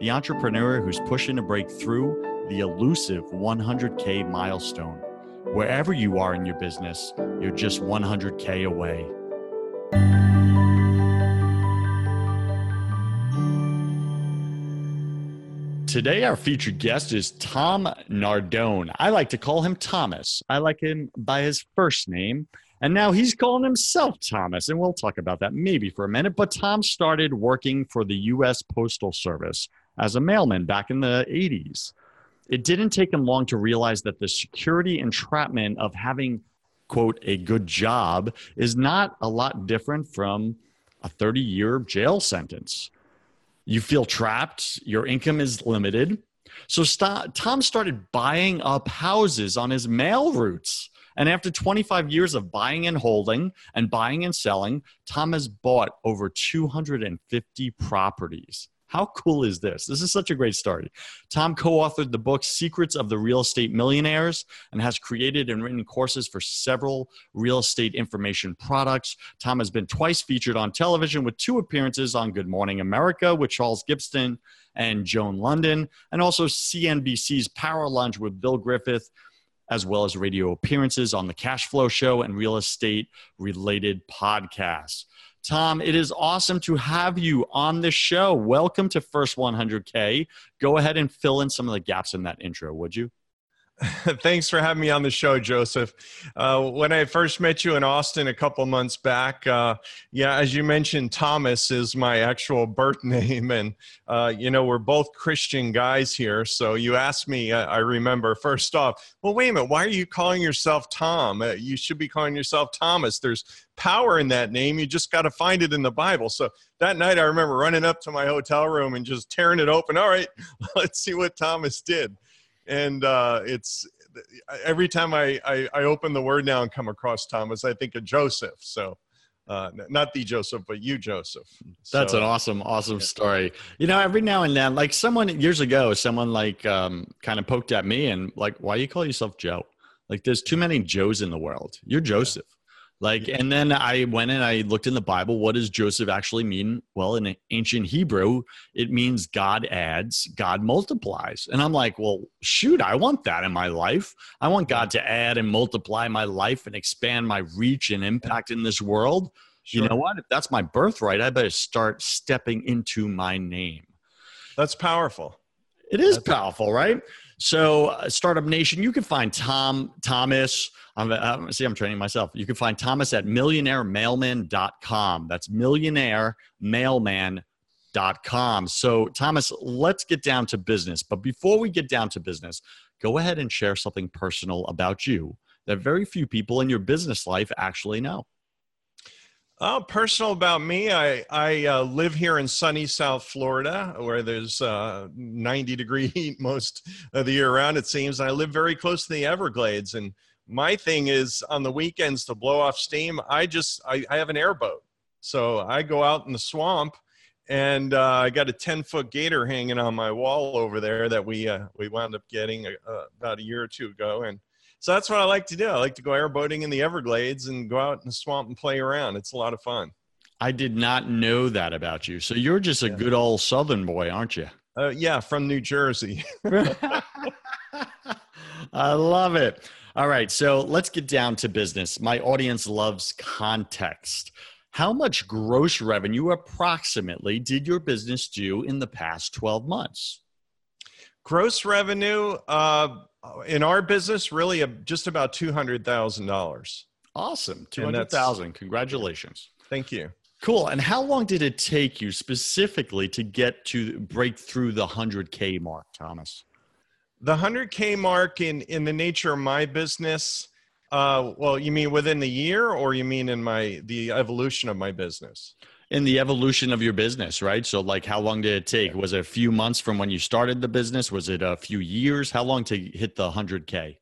the entrepreneur who's pushing to break through the elusive 100K milestone. Wherever you are in your business, you're just 100K away. Today, our featured guest is Tom Nardone. I like to call him Thomas. I like him by his first name. And now he's calling himself Thomas. And we'll talk about that maybe for a minute. But Tom started working for the U.S. Postal Service as a mailman back in the 80s. It didn't take him long to realize that the security entrapment of having, quote, a good job is not a lot different from a 30 year jail sentence. You feel trapped, your income is limited. So st- Tom started buying up houses on his mail routes. And after 25 years of buying and holding and buying and selling, Tom has bought over 250 properties. How cool is this? This is such a great story. Tom co authored the book Secrets of the Real Estate Millionaires and has created and written courses for several real estate information products. Tom has been twice featured on television with two appearances on Good Morning America with Charles Gibson and Joan Lunden, and also CNBC's Power Lunch with Bill Griffeth as well as radio appearances on the Cash Flow Show and real estate related podcasts. Tom, it is awesome to have you on the show. Welcome to First 100K. Go ahead and fill in some of the gaps in that intro, would you? Thanks for having me on the show, Joseph. Uh, when I first met you in Austin a couple months back, uh, yeah, as you mentioned, Thomas is my actual birth name, and uh, you know we're both Christian guys here. So you asked me, uh, I remember first off, well, wait a minute, why are you calling yourself Tom? Uh, you should be calling yourself Thomas. There's power in that name. You just got to find it in the Bible. So that night, I remember running up to my hotel room and just tearing it open. All right, let's see what Thomas did and uh, it's every time I, I, I open the word now and come across Thomas, I think of Joseph. So. Uh, not the Joseph, but you, Joseph. That's an awesome, awesome yeah. story. You know, every now and then, like someone years ago, someone like um, kind of poked at me and like, why you call yourself Joe? Like, there's too many Joes in the world. You're Joseph. Like, and then I went and I looked in the Bible. What does Joseph actually mean? Well, in ancient Hebrew, it means God adds, God multiplies. And I'm like, well, shoot, I want that in my life. I want God to add and multiply my life and expand my reach and impact in this world. Sure. You know what? If that's my birthright, I better start stepping into my name. That's powerful. It is that's powerful, right? So, uh, Startup Nation, you can find Tom Thomas. I'm, uh, see, I'm training myself. You can find Thomas at millionairemailman.com. That's millionairemailman.com. So, Thomas, let's get down to business. But before we get down to business, go ahead and share something personal about you that very few people in your business life actually know. Uh, personal about me, I, I uh, live here in sunny South Florida where there's uh, 90 degree heat most of the year round, it seems. I live very close to the Everglades. And my thing is on the weekends to blow off steam, I just, I, I have an airboat. So I go out in the swamp and uh, I got a 10 foot gator hanging on my wall over there that we, uh, we wound up getting uh, about a year or two ago. And so that's what I like to do. I like to go airboating in the Everglades and go out in the swamp and play around. It's a lot of fun. I did not know that about you. So you're just a yeah. good old Southern boy, aren't you? Uh, yeah, from New Jersey. I love it. All right, so let's get down to business. My audience loves context. How much gross revenue approximately did your business do in the past 12 months? Gross revenue uh, in our business, really uh, just about two hundred thousand dollars. Awesome, two hundred thousand. Congratulations. Thank you. Cool. And how long did it take you specifically to get to break through the hundred K mark, Thomas? The hundred K mark in in the nature of my business. Uh, well, you mean within the year, or you mean in my the evolution of my business? In the evolution of your business, right? So, like, how long did it take? Was it a few months from when you started the business? Was it a few years? How long to hit the 100K?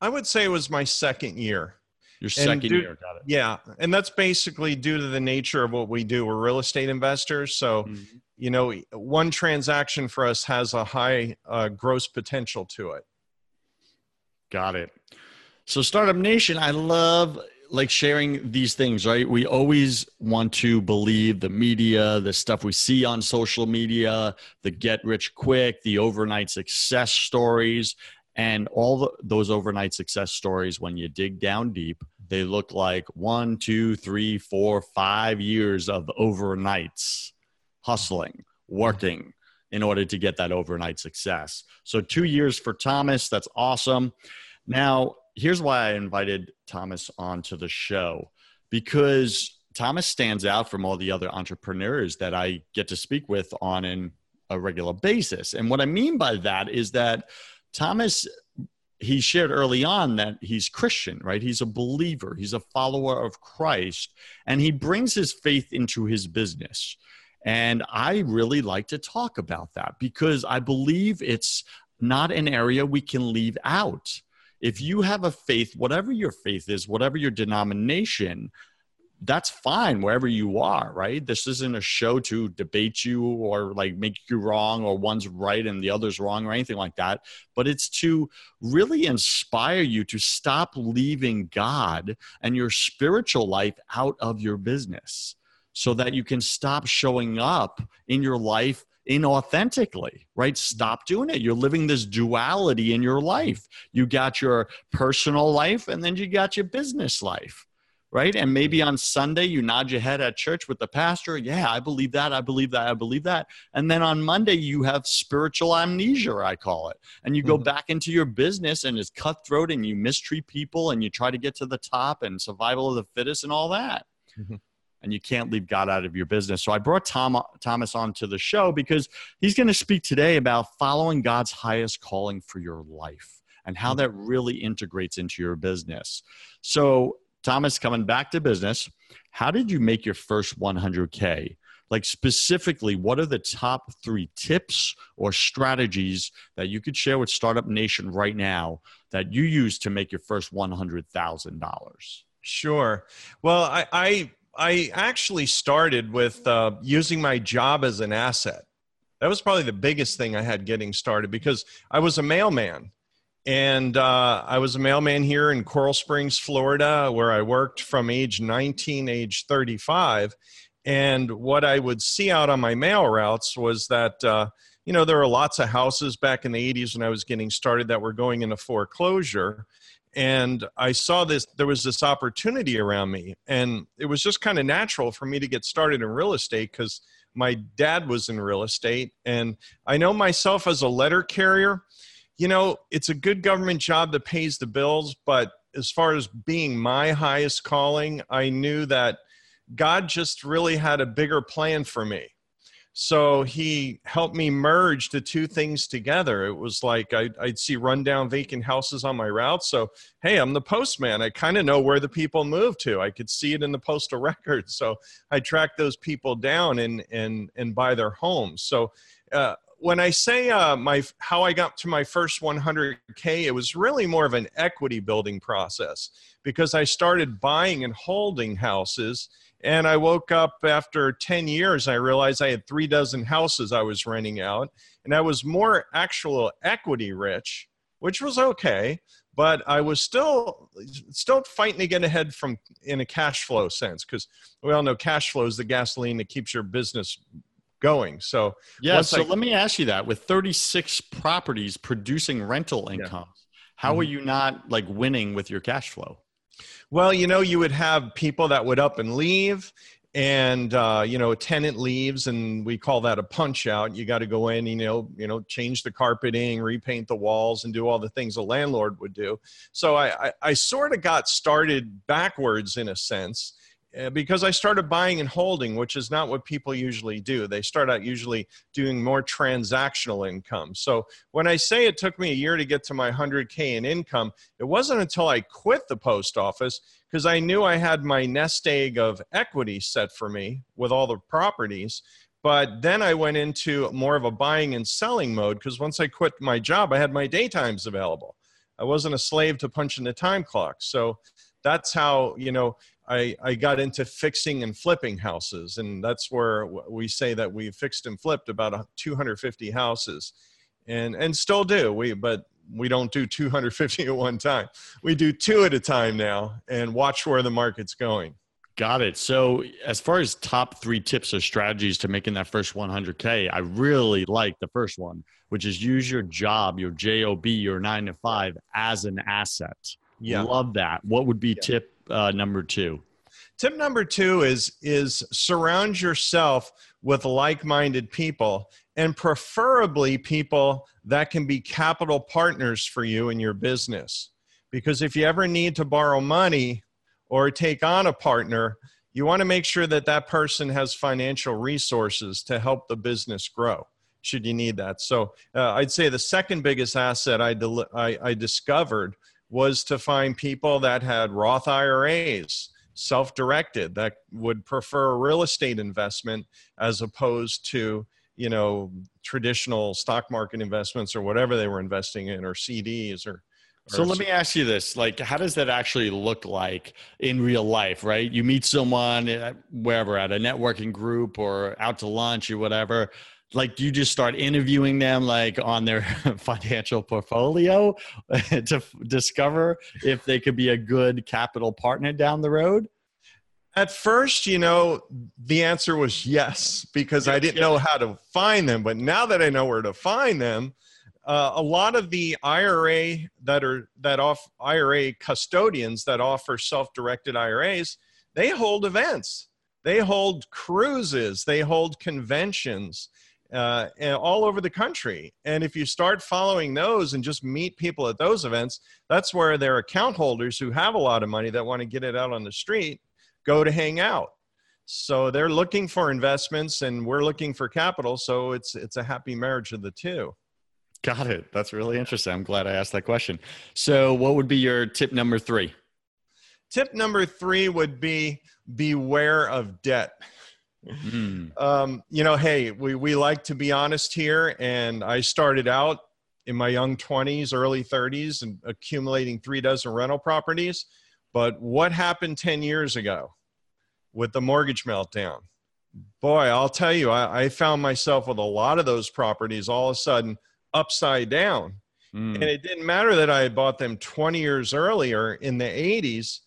I would say it was my second year. Your second due, year, got it. Yeah. And that's basically due to the nature of what we do. We're real estate investors. So, mm-hmm. you know, one transaction for us has a high uh, gross potential to it. Got it. So, Startup Nation, I love like sharing these things, right? We always want to believe the media, the stuff we see on social media, the get rich quick, the overnight success stories, and all the, those overnight success stories. When you dig down deep, they look like one, two, three, four, five years of overnights hustling, working in order to get that overnight success. So, two years for Thomas, that's awesome. Now, here's why I invited Thomas onto the show because Thomas stands out from all the other entrepreneurs that I get to speak with on an, a regular basis. And what I mean by that is that Thomas he shared early on that he's Christian, right? He's a believer, he's a follower of Christ, and he brings his faith into his business. And I really like to talk about that because I believe it's not an area we can leave out if you have a faith, whatever your faith is, whatever your denomination, that's fine wherever you are, right? This isn't a show to debate you or like make you wrong or one's right and the other's wrong or anything like that. But it's to really inspire you to stop leaving God and your spiritual life out of your business so that you can stop showing up in your life inauthentically, right? Stop doing it. You're living this duality in your life. You got your personal life and then you got your business life, right? And maybe on Sunday you nod your head at church with the pastor. Yeah, I believe that. I believe that. I believe that. And then on Monday you have spiritual amnesia, I call it. And you go mm-hmm. back into your business and it's cutthroat and you mistreat people and you try to get to the top and survival of the fittest and all that. Mm-hmm and you can't leave God out of your business. So I brought Tom, Thomas onto the show because he's going to speak today about following God's highest calling for your life and how that really integrates into your business. So, Thomas, coming back to business, how did you make your first 100K? Like, specifically, what are the top three tips or strategies that you could share with Startup Nation right now that you use to make your first $100,000? Sure. Well, I, I I actually started with uh, using my job as an asset. That was probably the biggest thing I had getting started because I was a mailman. And uh, I was a mailman here in Coral Springs, Florida, where I worked from age 19, age 35. And what I would see out on my mail routes was that, uh, you know, there were lots of houses back in the 80s when I was getting started that were going into foreclosure and i saw this there was this opportunity around me and it was just kind of natural for me to get started in real estate because my dad was in real estate and i know myself as a letter carrier you know it's a good government job that pays the bills but as far as being my highest calling i knew that god just really had a bigger plan for me so he helped me merge the two things together. It was like I'd, I'd see rundown vacant houses on my route. So, hey, I'm the postman. I kind of know where the people move to. I could see it in the postal record. So I track those people down and, and, and buy their homes. So, uh, when I say uh, my how I got to my first 100k, it was really more of an equity building process because I started buying and holding houses and I woke up after 10 years. I realized I had three dozen houses I was renting out, and I was more actual equity rich, which was okay. But I was still still fighting to get ahead from in a cash flow sense because we all know cash flow is the gasoline that keeps your business going. So yeah. So I, let me ask you that: with 36 properties producing rental income, yeah. how mm-hmm. are you not like winning with your cash flow? Well, you know, you would have people that would up and leave, and uh, you know a tenant leaves and we call that a punch out you got to go in you know you know change the carpeting repaint the walls and do all the things a landlord would do so i i, I sort of got started backwards in a sense Uh, because I started buying and holding, which is not what people usually do. They start out usually doing more transactional income. So when I say it took me a year to get to my 100K in income, it wasn't until I quit the post office because I knew I had my nest egg of equity set for me with all the properties. But then I went into more of a buying and selling mode because once I quit my job, I had my daytimes available. I wasn't a slave to punching the time clock. So that's how, you know, I, I got into fixing and flipping houses. And that's where we say that we fixed and flipped about 250 houses and, and still do. We, but we don't do 250 at one time. We do two at a time now and watch where the market's going. Got it. So, as far as top three tips or strategies to making that first 100K, I really like the first one, which is use your job, your JOB, your nine to five as an asset. Yeah. Love that. What would be yeah. tip uh, number two? Tip number two is is surround yourself with like-minded people and preferably people that can be capital partners for you in your business. Because if you ever need to borrow money or take on a partner, you want to make sure that that person has financial resources to help the business grow should you need that. So uh, I'd say the second biggest asset I, del- I, I discovered was to find people that had Roth IRAs, self directed, that would prefer real estate investment as opposed to you know traditional stock market investments or whatever they were investing in or CDs or so let me ask you this like how does that actually look like in real life right? You meet someone eh, wherever at a networking group or out to lunch or whatever like do you just start interviewing them like on their financial portfolio to f- discover if they could be a good capital partner down the road? At first you know the answer was yes because i didn't know how to find them. But now that i know where to find them uh, a lot of the ira that are that off ira custodians that offer self-directed iras they hold events. They hold cruises. They hold conventions uh, all over the country. And if you start following those and just meet people at those events, that's where their account holders who have a lot of money that want to get it out on the street go to hang out. So they're looking for investments and we're looking for capital. So it's it's a happy marriage of the two. Got it. That's really interesting. I'm glad I asked that question. So what would be your tip number three? Tip number three would be beware of debt. Mm. Um, you know, hey, we, we like to be honest here. And I started out in my young 20s, early 30s, and accumulating three dozen rental properties. But what happened 10 years ago with the mortgage meltdown? Boy, I'll tell you, I, I found myself with a lot of those properties all of a sudden upside down. Mm. And it didn't matter that I had bought them 20 years earlier in the 80s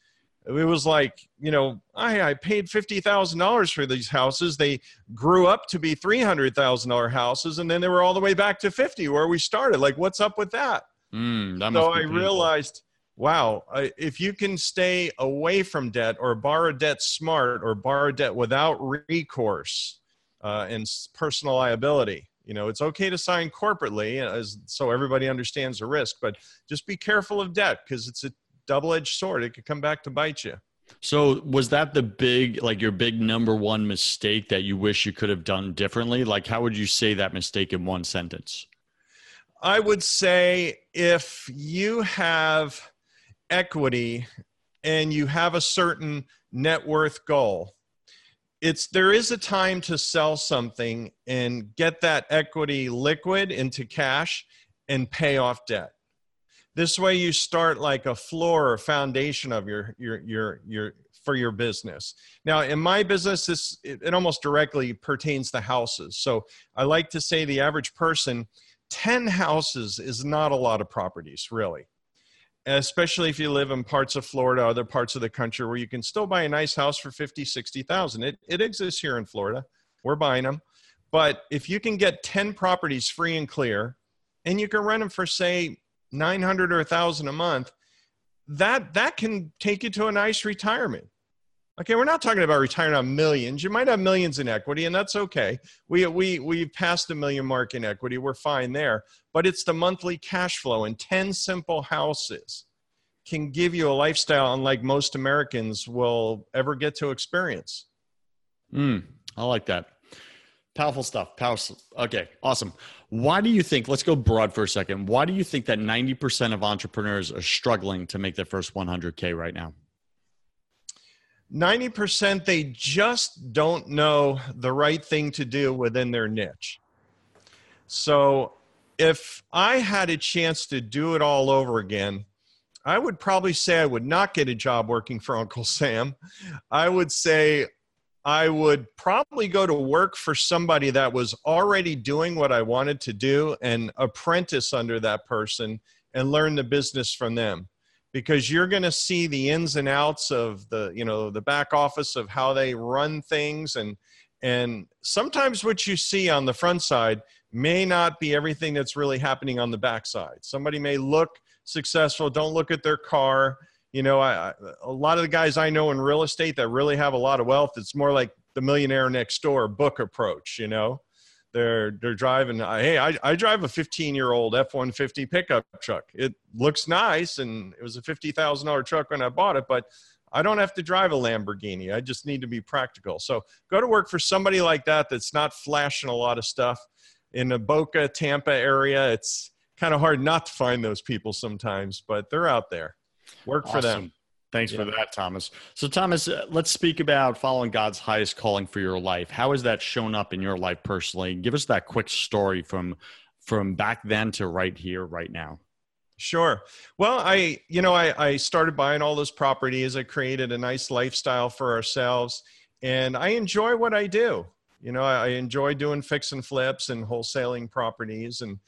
it was like you know i, I paid $50000 for these houses. They grew up to be $300000 houses and then they were all the way back to 50 where we started. Like what's up with that, mm, that so i realized wow if you can stay away from debt or borrow debt smart or borrow debt without recourse uh, and personal liability you know it's okay to sign corporately as so everybody understands the risk but just be careful of debt because it's a double-edged sword. It could come back to bite you. So was that the big like your big number one mistake that you wish you could have done differently? Like how would you say that mistake in one sentence? I would say if you have equity and you have a certain net worth goal, it's there is a time to sell something and get that equity liquid into cash and pay off debt this way you start like a floor or foundation of your your your your for your business now in my business this it, it almost directly pertains to houses so i like to say the average person 10 houses is not a lot of properties really especially if you live in parts of Florida, other parts of the country where you can still buy a nice house for 50, 60,000. It, it exists here in Florida. We're buying them. But if you can get 10 properties free and clear and you can rent them for say 900 or 1000 a month that that can take you to a nice retirement Okay, we're not talking about retiring on millions. You might have millions in equity, and that's okay. We we we've passed the million mark in equity. We're fine there. But it's the monthly cash flow, and ten simple houses can give you a lifestyle unlike most Americans will ever get to experience. Mm, I like that. Powerful stuff. Powerful. Okay, awesome. Why do you think, let's go broad for a second. Why do you think that 90% of entrepreneurs are struggling to make their first 100K right now? 90% they just don't know the right thing to do within their niche. So if I had a chance to do it all over again, I would probably say I would not get a job working for Uncle Sam. I would say I would probably go to work for somebody that was already doing what I wanted to do and apprentice under that person and learn the business from them. Because you're going to see the ins and outs of the you know the back office of how they run things and and sometimes what you see on the front side may not be everything that's really happening on the back side. Somebody may look successful don't look at their car you know, I, I, a lot of the guys I know in real estate that really have a lot of wealth, it's more like the millionaire next door book approach. You know, they're they're driving. Hey, I, I drive a 15 year old F-150 pickup truck. It looks nice, and it was a fifty thousand dollar truck when I bought it, but I don't have to drive a Lamborghini. I just need to be practical. So go to work for somebody like that that's not flashing a lot of stuff in the Boca, Tampa area. It's kind of hard not to find those people sometimes, but they're out there. Work awesome. for them. Thanks yeah. for that, Thomas. So, Thomas, uh, let's speak about following God's highest calling for your life. How has that shown up in your life personally? Give us that quick story from from back then to right here, right now. Sure. Well, I, you know, I, I started buying all those properties. I created a nice lifestyle for ourselves, and I enjoy what I do. You know, I, I enjoy doing fix and flips and wholesaling properties, and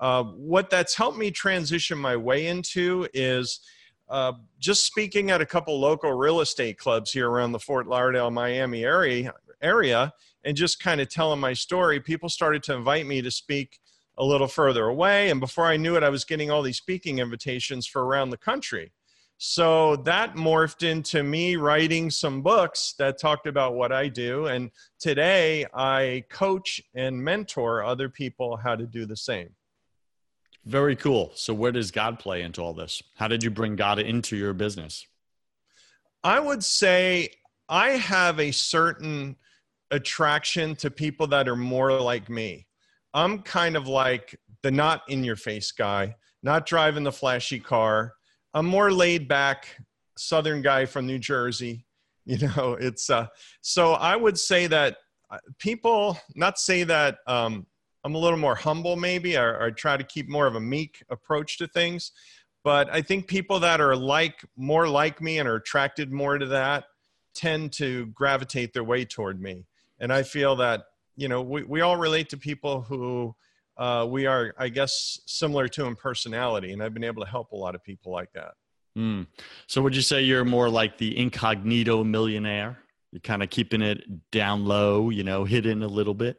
uh, what that's helped me transition my way into is uh, just speaking at a couple local real estate clubs here around the Fort Lauderdale, Miami area, area, and just kind of telling my story, people started to invite me to speak a little further away. And before I knew it, I was getting all these speaking invitations for around the country. So that morphed into me writing some books that talked about what I do. And today I coach and mentor other people how to do the same. Very cool. So, where does God play into all this? How did you bring God into your business? I would say I have a certain attraction to people that are more like me. I'm kind of like the not in your face guy, not driving the flashy car. I'm more laid back southern guy from New Jersey. You know, it's uh so I would say that uh, people not say that um I'm a little more humble, maybe, or, or try to keep more of a meek approach to things. But I think people that are like more like me and are attracted more to that tend to gravitate their way toward me. And I feel that, you know, we, we all relate to people who uh, we are, I guess, similar to in personality. And I've been able to help a lot of people like that. Mm. So would you say you're more like the incognito millionaire? You're kind of keeping it down low, you know, hidden a little bit?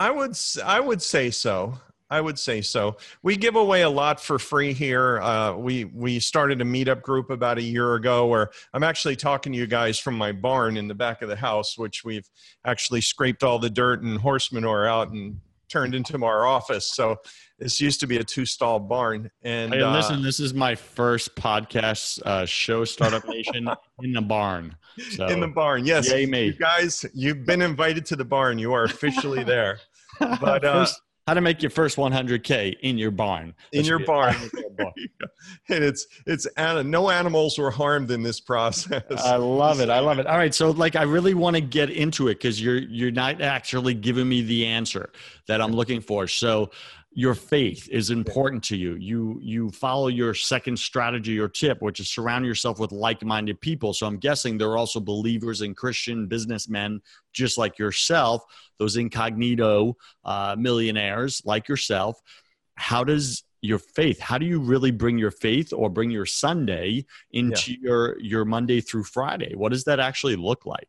I would I would say so. I would say so. We give away a lot for free here. Uh, we we started a meetup group about a year ago where I'm actually talking to you guys from my barn in the back of the house, which we've actually scraped all the dirt and horse manure out and turned into our office. So this used to be a two stall barn. And hey, listen, uh, this is my first podcast uh, show, Startup Nation, in the barn. So, in the barn, yes. Yay me. You guys, you've been invited to the barn. You are officially there. But uh, first, how to make your first 100k in your barn. In your barn. And it's it's no animals were harmed in this process. I love it. I love it. All right. So like i really want to get into it because you're you're not actually giving me the answer that i'm looking for. So your faith is important to you. You you follow your second strategy or tip which is surround yourself with like-minded people. So i'm guessing there are also believers and christian businessmen just like yourself those incognito uh, millionaires like yourself. How does your faith how do you really bring your faith or bring your sunday into yeah. your your monday through friday? What does that actually look like?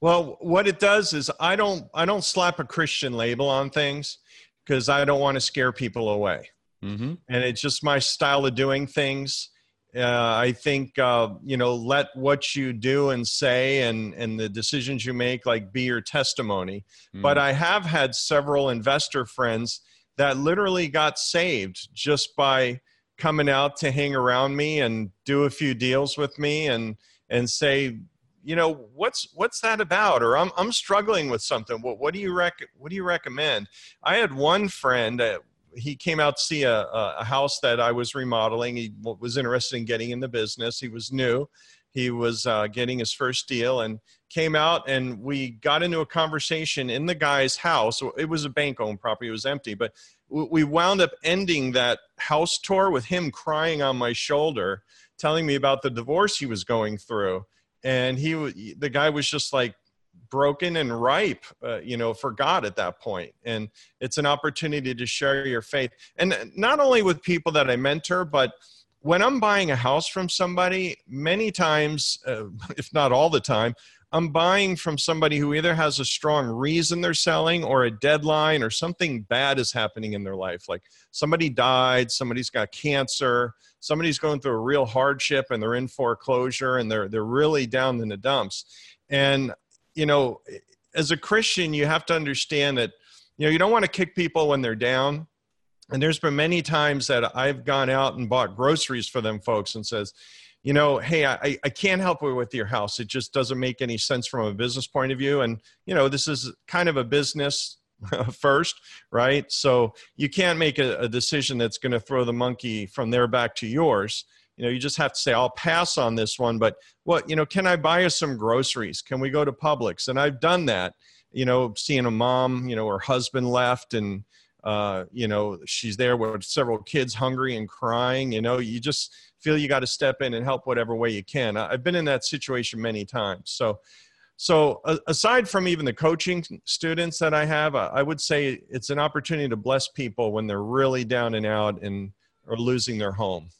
Well what it does is i don't i don't slap a christian label on things because I don't want to scare people away. Mm-hmm. And it's just my style of doing things. Uh, I think uh, you know let what you do and say and and the decisions you make like be your testimony. Mm. But I have had several investor friends that literally got saved just by coming out to hang around me and do a few deals with me and and say you know what's what's that about? Or i'm, I'm struggling with something. What, what do you rec- what do you recommend? I had one friend that he came out to see a, a house that i was remodeling. He was interested in getting in the business. He was new. He was uh, getting his first deal and came out and we got into a conversation in the guy's house. It was a bank owned property. It was empty but we wound up ending that house tour with him crying on my shoulder telling me about the divorce he was going through and he the guy was just like broken and ripe uh, you know for god at that point. And it's an opportunity to share your faith. And not only with people that i mentor but when i'm buying a house from somebody many times uh, if not all the time i'm buying from somebody who either has a strong reason they're selling or a deadline or something bad is happening in their life. Like somebody died somebody's got cancer somebody's going through a real hardship and they're in foreclosure and they're they're really down in the dumps. And you know as a christian you have to understand that you know you don't want to kick people when they're down and their's been many times that i've gone out and bought groceries for them folks and says you know hey i, I can't help you with your house it just doesn't make any sense from a business point of view and you know this is kind of a business first, right? So you can't make a, a decision that's going to throw the monkey from there back to yours. You know, you just have to say, I'll pass on this one, but what, you know, can I buy us some groceries? Can we go to Publix? And I've done that, you know, seeing a mom, you know, her husband left and, uh, you know, she's there with several kids hungry and crying, you know, you just feel you got to step in and help whatever way you can. I've been in that situation many times. So, so, aside from even the coaching students that I have, I would say it's an opportunity to bless people when they're really down and out and are losing their home.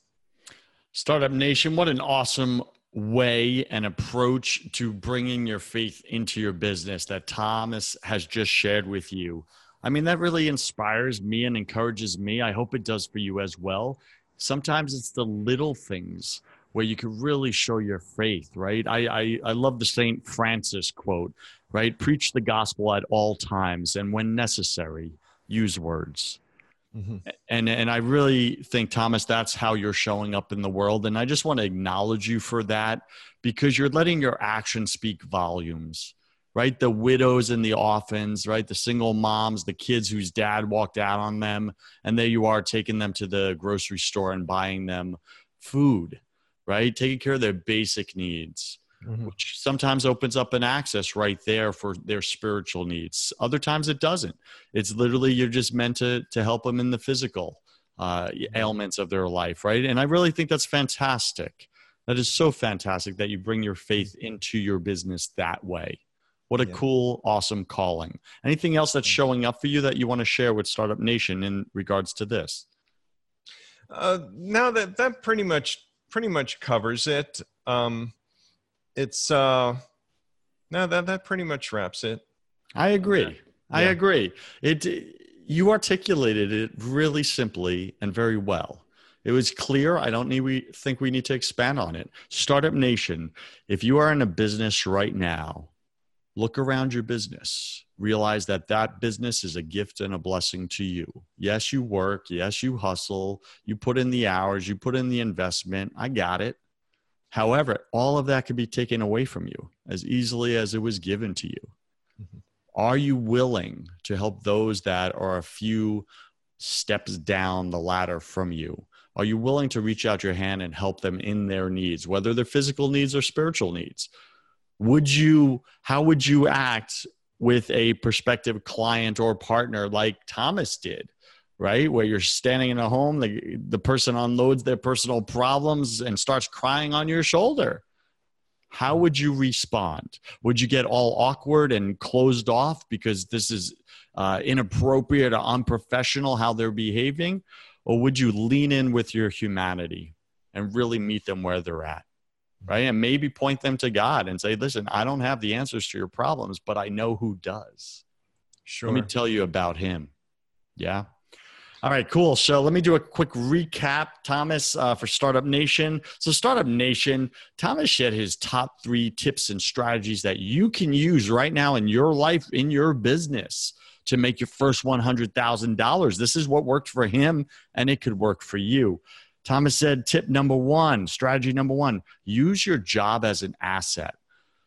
Startup Nation, what an awesome way and approach to bringing your faith into your business that Thomas has just shared with you. I mean, that really inspires me and encourages me. I hope it does for you as well. Sometimes it's the little things where you can really show your faith, right? I, I, I love the St. Francis quote, right? Preach the gospel at all times and when necessary, use words. Mm-hmm. And and I really think Thomas, that's how you're showing up in the world. And I just want to acknowledge you for that because you're letting your actions speak volumes, right? The widows and the orphans, right? The single moms, the kids whose dad walked out on them, and there you are taking them to the grocery store and buying them food right? Taking care of their basic needs, mm-hmm. which sometimes opens up an access right there for their spiritual needs. Other times it doesn't. It's literally you're just meant to to help them in the physical uh, mm-hmm. ailments of their life, right? And I really think that's fantastic. That is so fantastic that you bring your faith into your business that way. What a yeah. cool, awesome calling. Anything else that's showing up for you that you want to share with Startup Nation in regards to this? Uh, now that that pretty much pretty much covers it. Um, it's uh, no that that pretty much wraps it. I agree. Yeah. I agree. It you articulated it really simply and very well. It was clear. I don't need we think we need to expand on it. Startup Nation, if you are in a business right now, look around your business. Realize that that business is a gift and a blessing to you. Yes, you work. Yes, you hustle. You put in the hours. You put in the investment. I got it. However, all of that could be taken away from you as easily as it was given to you. Mm-hmm. Are you willing to help those that are a few steps down the ladder from you? Are you willing to reach out your hand and help them in their needs, whether they're physical needs or spiritual needs? Would you, how would you act with a prospective client or partner like Thomas did? right? Where you're standing in a home, the, the person unloads their personal problems and starts crying on your shoulder how would you respond? Would you get all awkward and closed off because this is uh, inappropriate or unprofessional how they're behaving? Or would you lean in with your humanity and really meet them where they're at? Right. And maybe point them to God and say, listen, I don't have the answers to your problems, but I know who does. Sure. Let me tell you about him. Yeah. All right, cool. So let me do a quick recap, Thomas, uh, for Startup Nation. So, Startup Nation, Thomas shared his top three tips and strategies that you can use right now in your life, in your business to make your first $100,000. This is what worked for him, and it could work for you. Thomas said, tip number one, strategy number one, use your job as an asset.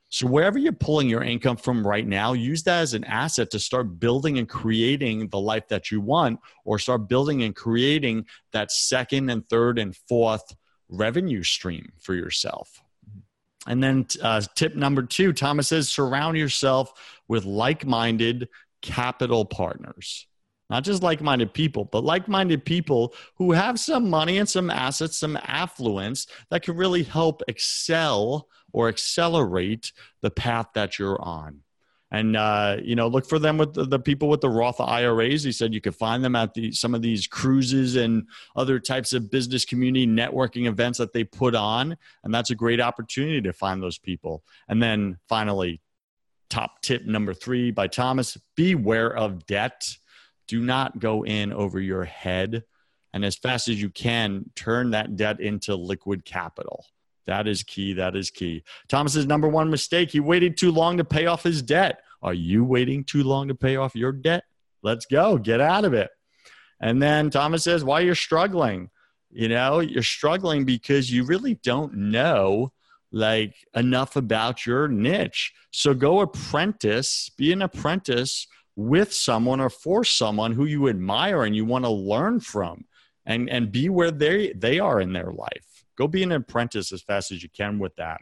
So, wherever you're pulling your income from right now, use that as an asset to start building and creating the life that you want, or start building and creating that second and third and fourth revenue stream for yourself. And then, uh, tip number two Thomas says, surround yourself with like minded capital partners. Not just like minded people, but like minded people who have some money and some assets, some affluence that can really help excel or accelerate the path that you're on. And uh, you know, look for them with the, the, people with the Roth IRAs. He said you could find them at the, some of these cruises and other types of business community networking events that they put on, and that's a great opportunity to find those people. And then finally, top tip number three by Thomas: beware of debt. Do not go in over your head, and as fast as you can, turn that debt into liquid capital. That is key. That is key. Thomas's number one mistake, he waited too long to pay off his debt. Are you waiting too long to pay off your debt? Let's go. Get out of it. And then Thomas says, why you're struggling. You know, you're struggling because you really don't know like enough about your niche. So go apprentice, be an apprentice with someone or for someone who you admire and you want to learn from and and be where they they are in their life Go be an apprentice as fast as you can with that.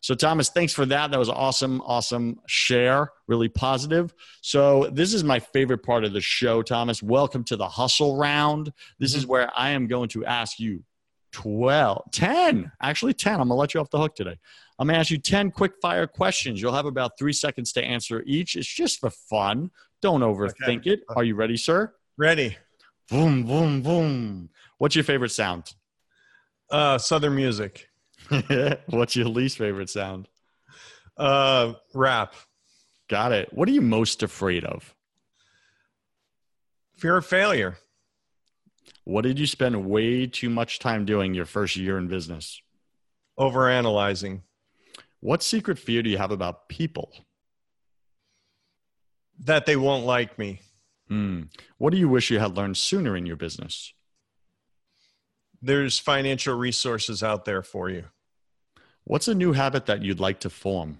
So, Thomas, thanks for that. That was awesome, awesome share, really positive. So, this is my favorite part of the show, Thomas. Welcome to the hustle round. This mm-hmm. is where I am going to ask you 12, 10, actually 10. I'm going to let you off the hook today. I'm going to ask you 10 quick fire questions. You'll have about three seconds to answer each. It's just for fun. Don't overthink okay. it. Are you ready, sir? Ready. Boom, boom, boom. What's your favorite sound? Uh, Southern music. What's your least favorite sound? Uh, rap. Got it. What are you most afraid of? Fear of failure. What did you spend way too much time doing your first year in business? Overanalyzing. What secret fear do you have about people? That they won't like me. Mm. What do you wish you had learned sooner in your business? there's financial resources out there for you. What's a new habit that you'd like to form?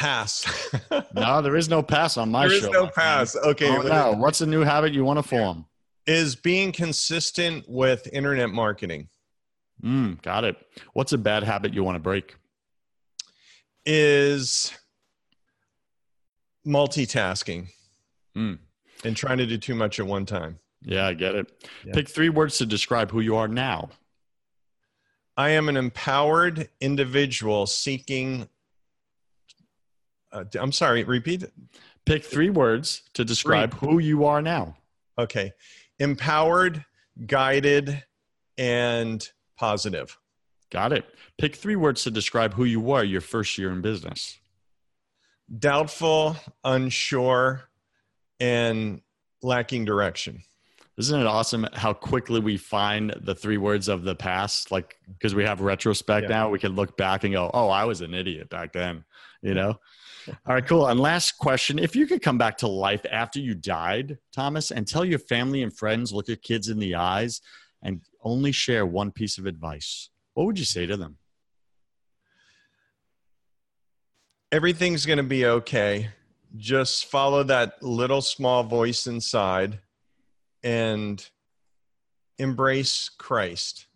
Pass. no, there is no pass on my there show. There is no pass. Okay. Oh, no. What's a new habit you want to form? Is being consistent with internet marketing. Mm, got it. What's a bad habit you want to break? Is multitasking mm. and trying to do too much at one time. Yeah, I get it. Yeah. Pick three words to describe who you are now. I am an empowered individual seeking. Uh, I'm sorry, repeat it. Pick three words to describe three. who you are now. Okay. Empowered, guided, and positive. Got it. Pick three words to describe who you were your first year in business. Doubtful, unsure, and lacking direction. Isn't it awesome how quickly we find the three words of the past? Like, because we have retrospect yeah. now, we can look back and go, oh, I was an idiot back then, you know? All right, cool. And last question If you could come back to life after you died, Thomas, and tell your family and friends, look your kids in the eyes, and only share one piece of advice, what would you say to them? Everything's going to be okay. Just follow that little small voice inside and embrace Christ.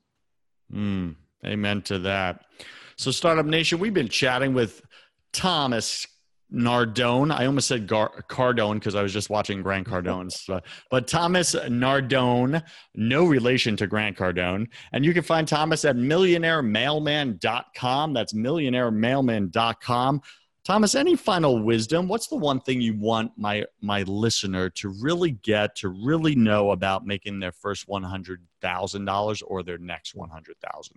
Mm, amen to that. So, Startup Nation, we've been chatting with Thomas Nardone. I almost said Gar- Cardone because I was just watching Grant Cardone's. Uh, but Thomas Nardone, no relation to Grant Cardone. And you can find Thomas at millionairemailman.com. That's millionairemailman.com. Thomas, any final wisdom? What's the one thing you want my my listener to really get to really know about making their first one hundred thousand dollars or their next one hundred thousand?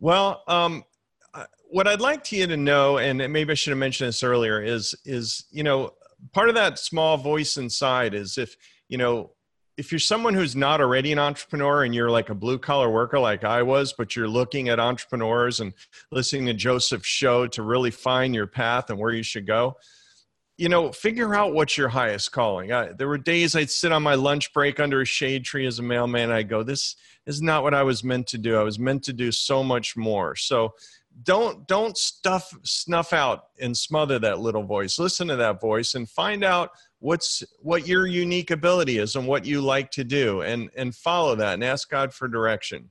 Well, um, what I'd like to you to know, and maybe I should have mentioned this earlier, is is you know part of that small voice inside is if you know if you're someone who's not already an entrepreneur and you're like a blue collar worker like I was, but you're looking at entrepreneurs and listening to Joseph's show to really find your path and where you should go, you know, figure out what's your highest calling. I, there were days I'd sit on my lunch break under a shade tree as a mailman. I go, this is not what I was meant to do. I was meant to do so much more. So don't don't stuff snuff out and smother that little voice. Listen to that voice and find out what's what your unique ability is and what you like to do and and follow that and ask god for direction.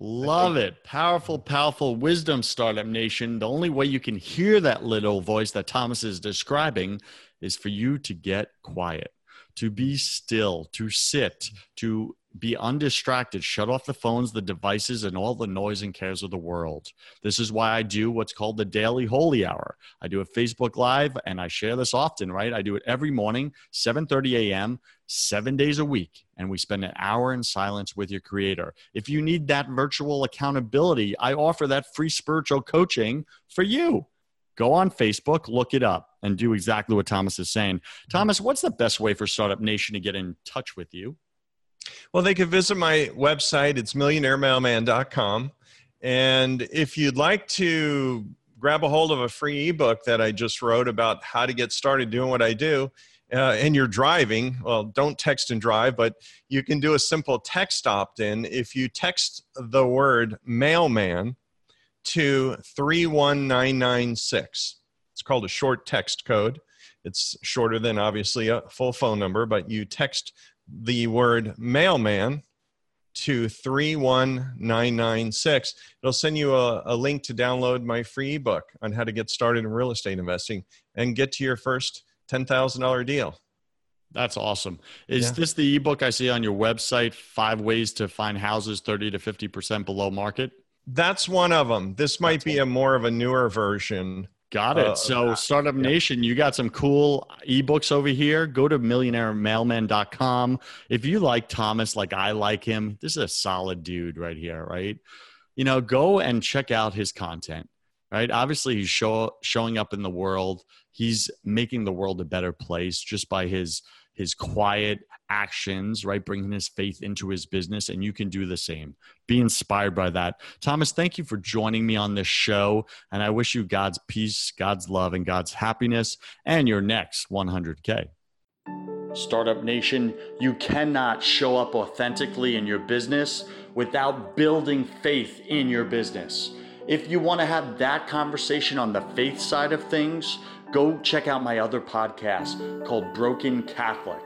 Love it. Powerful powerful wisdom startup nation. The only way you can hear that little voice that thomas is describing is for you to get quiet to be still to sit to be undistracted, shut off the phones, the devices, and all the noise and cares of the world. This is why I do what's called the Daily Holy Hour. I do a Facebook Live, and I share this often, right? I do it every morning, 7:30 a.m., seven days a week, and we spend an hour in silence with your Creator. If you need that virtual accountability, I offer that free spiritual coaching for you. Go on Facebook, look it up, and do exactly what Thomas is saying. Thomas, what's the best way for Startup Nation to get in touch with you? Well, they could visit my website. It's millionairemailman.com. And if you'd like to grab a hold of a free ebook that I just wrote about how to get started doing what I do, uh, and you're driving, well, don't text and drive, but you can do a simple text opt in. If you text the word mailman to 31996, it's called a short text code. It's shorter than obviously a full phone number, but you text the word mailman to 31996. It'll send you a, a, link to download my free ebook on how to get started in real estate investing and get to your first $10,000 deal. That's awesome. Is yeah. this the ebook I see on your website, Five Ways to Find Houses 30 to 50% Below Market? That's one of them. This might That's be a more of a newer version Got it. Uh, so, Startup yeah. Nation, you got some cool ebooks over here. Go to millionairemailman.com. If you like Thomas, like I like him, this is a solid dude right here, right? You know, go and check out his content, right? Obviously, he's show, showing up in the world. He's making the world a better place just by his his quiet actions, right? Bringing his faith into his business. And you can do the same. Be inspired by that. Thomas, thank you for joining me on this show. And I wish you God's peace, God's love, and God's happiness and your next 100K. Startup Nation, you cannot show up authentically in your business without building faith in your business. If you want to have that conversation on the faith side of things, go check out my other podcast called Broken Catholic.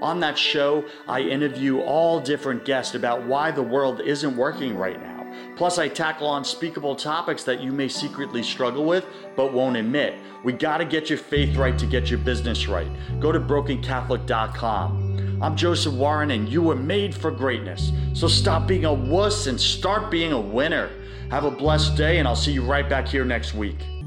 On that show, I interview all different guests about why the world isn't working right now. Plus, I tackle unspeakable topics that you may secretly struggle with but won't admit. We got to get your faith right to get your business right. Go to brokencatholic.com. I'm Joseph Warren, and you were made for greatness. So stop being a wuss and start being a winner. Have a blessed day, and I'll see you right back here next week.